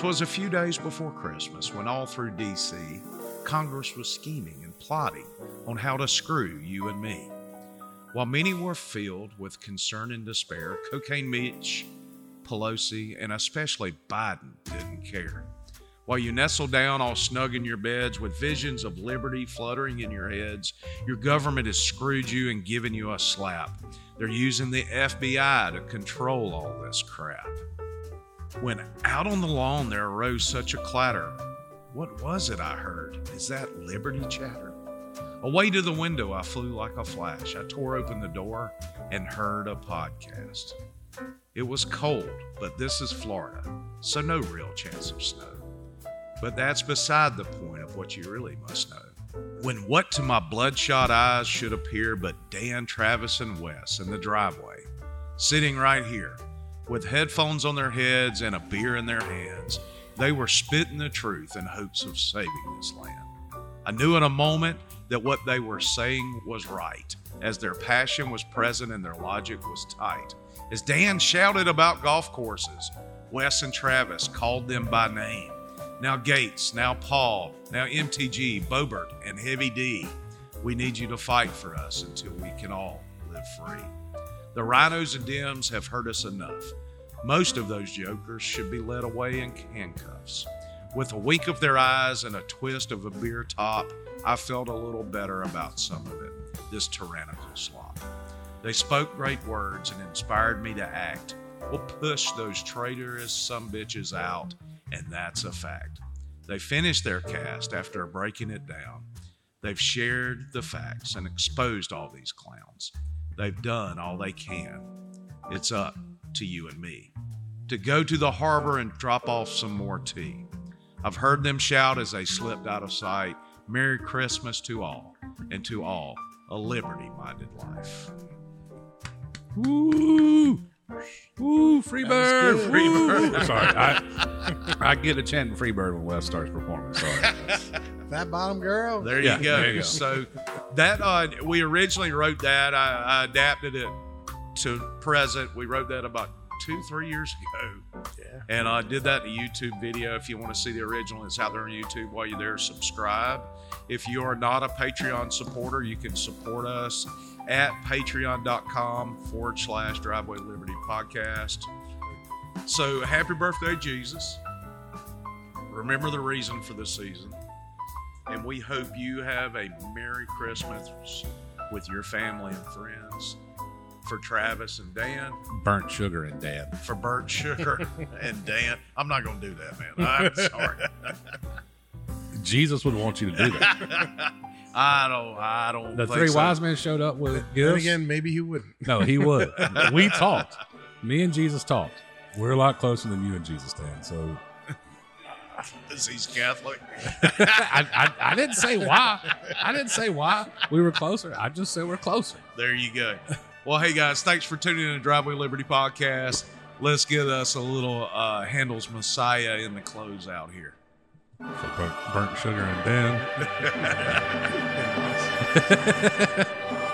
'Twas a few days before Christmas when all through D.C., Congress was scheming and plotting on how to screw you and me. While many were filled with concern and despair, Cocaine Mitch, Pelosi, and especially Biden didn't care. While you nestle down all snug in your beds with visions of liberty fluttering in your heads, your government has screwed you and given you a slap. They're using the FBI to control all this crap. When out on the lawn there arose such a clatter, what was it I heard? Is that liberty chatter? Away to the window I flew like a flash. I tore open the door and heard a podcast. It was cold, but this is Florida, so no real chance of snow. But that's beside the point of what you really must know. When what to my bloodshot eyes should appear but Dan, Travis, and Wes in the driveway, sitting right here, with headphones on their heads and a beer in their hands, they were spitting the truth in hopes of saving this land. I knew in a moment that what they were saying was right, as their passion was present and their logic was tight. As Dan shouted about golf courses, Wes and Travis called them by name. Now Gaetz, now Paul, now MTG, Boebert, and Heavy D. We need you to fight for us until we can all live free. The RINOs and Dems have hurt us enough. Most of those jokers should be led away in handcuffs. With a wink of their eyes and a twist of a beer top, I felt a little better about some of it, this tyrannical slop. They spoke great words and inspired me to act. We'll push those traitorous some bitches out, and that's a fact. They finished their cast after breaking it down. They've shared the facts and exposed all these clowns. They've done all they can. It's up to you and me to go to the harbor and drop off some more tea. I've heard them shout as they slipped out of sight Merry Christmas to all, and to all a liberty minded life. Woo! Woo! Free bird! Free bird! Sorry, I, I get a chant free bird when Wes starts performing. Sorry. Fat bottom girl. There Yeah, you go. there you go. So that uh, we originally wrote that. I, I adapted it to present. We wrote that about two, three years ago. Yeah. And I did that in a YouTube video. If you want to see the original, it's out there on YouTube. While you're there, subscribe. If you are not a Patreon supporter, you can support us at patreon.com forward slash driveway liberty podcast. So happy birthday, Jesus. Remember the reason for the season. And we hope you have a Merry Christmas with your family and friends. For Travis and Dan, Burnt sugar and Dan. for burnt Sugar and Dan. I'm not going to do that, man. I'm sorry. Jesus would want you to do that. I don't. I don't. The think three so. wise men showed up with Then gifts. again, maybe he wouldn't. No, he would. we talked. Me and Jesus talked. We're a lot closer than you and Jesus, Dan. So Is he's Catholic? I, I, I didn't say why. I didn't say why we were closer. I just said we're closer. There you go. Well, hey guys, thanks for tuning in to Driveway Liberty podcast. Let's get us a little uh, Handel's Messiah in the close out here. So burnt, burnt sugar and Dan.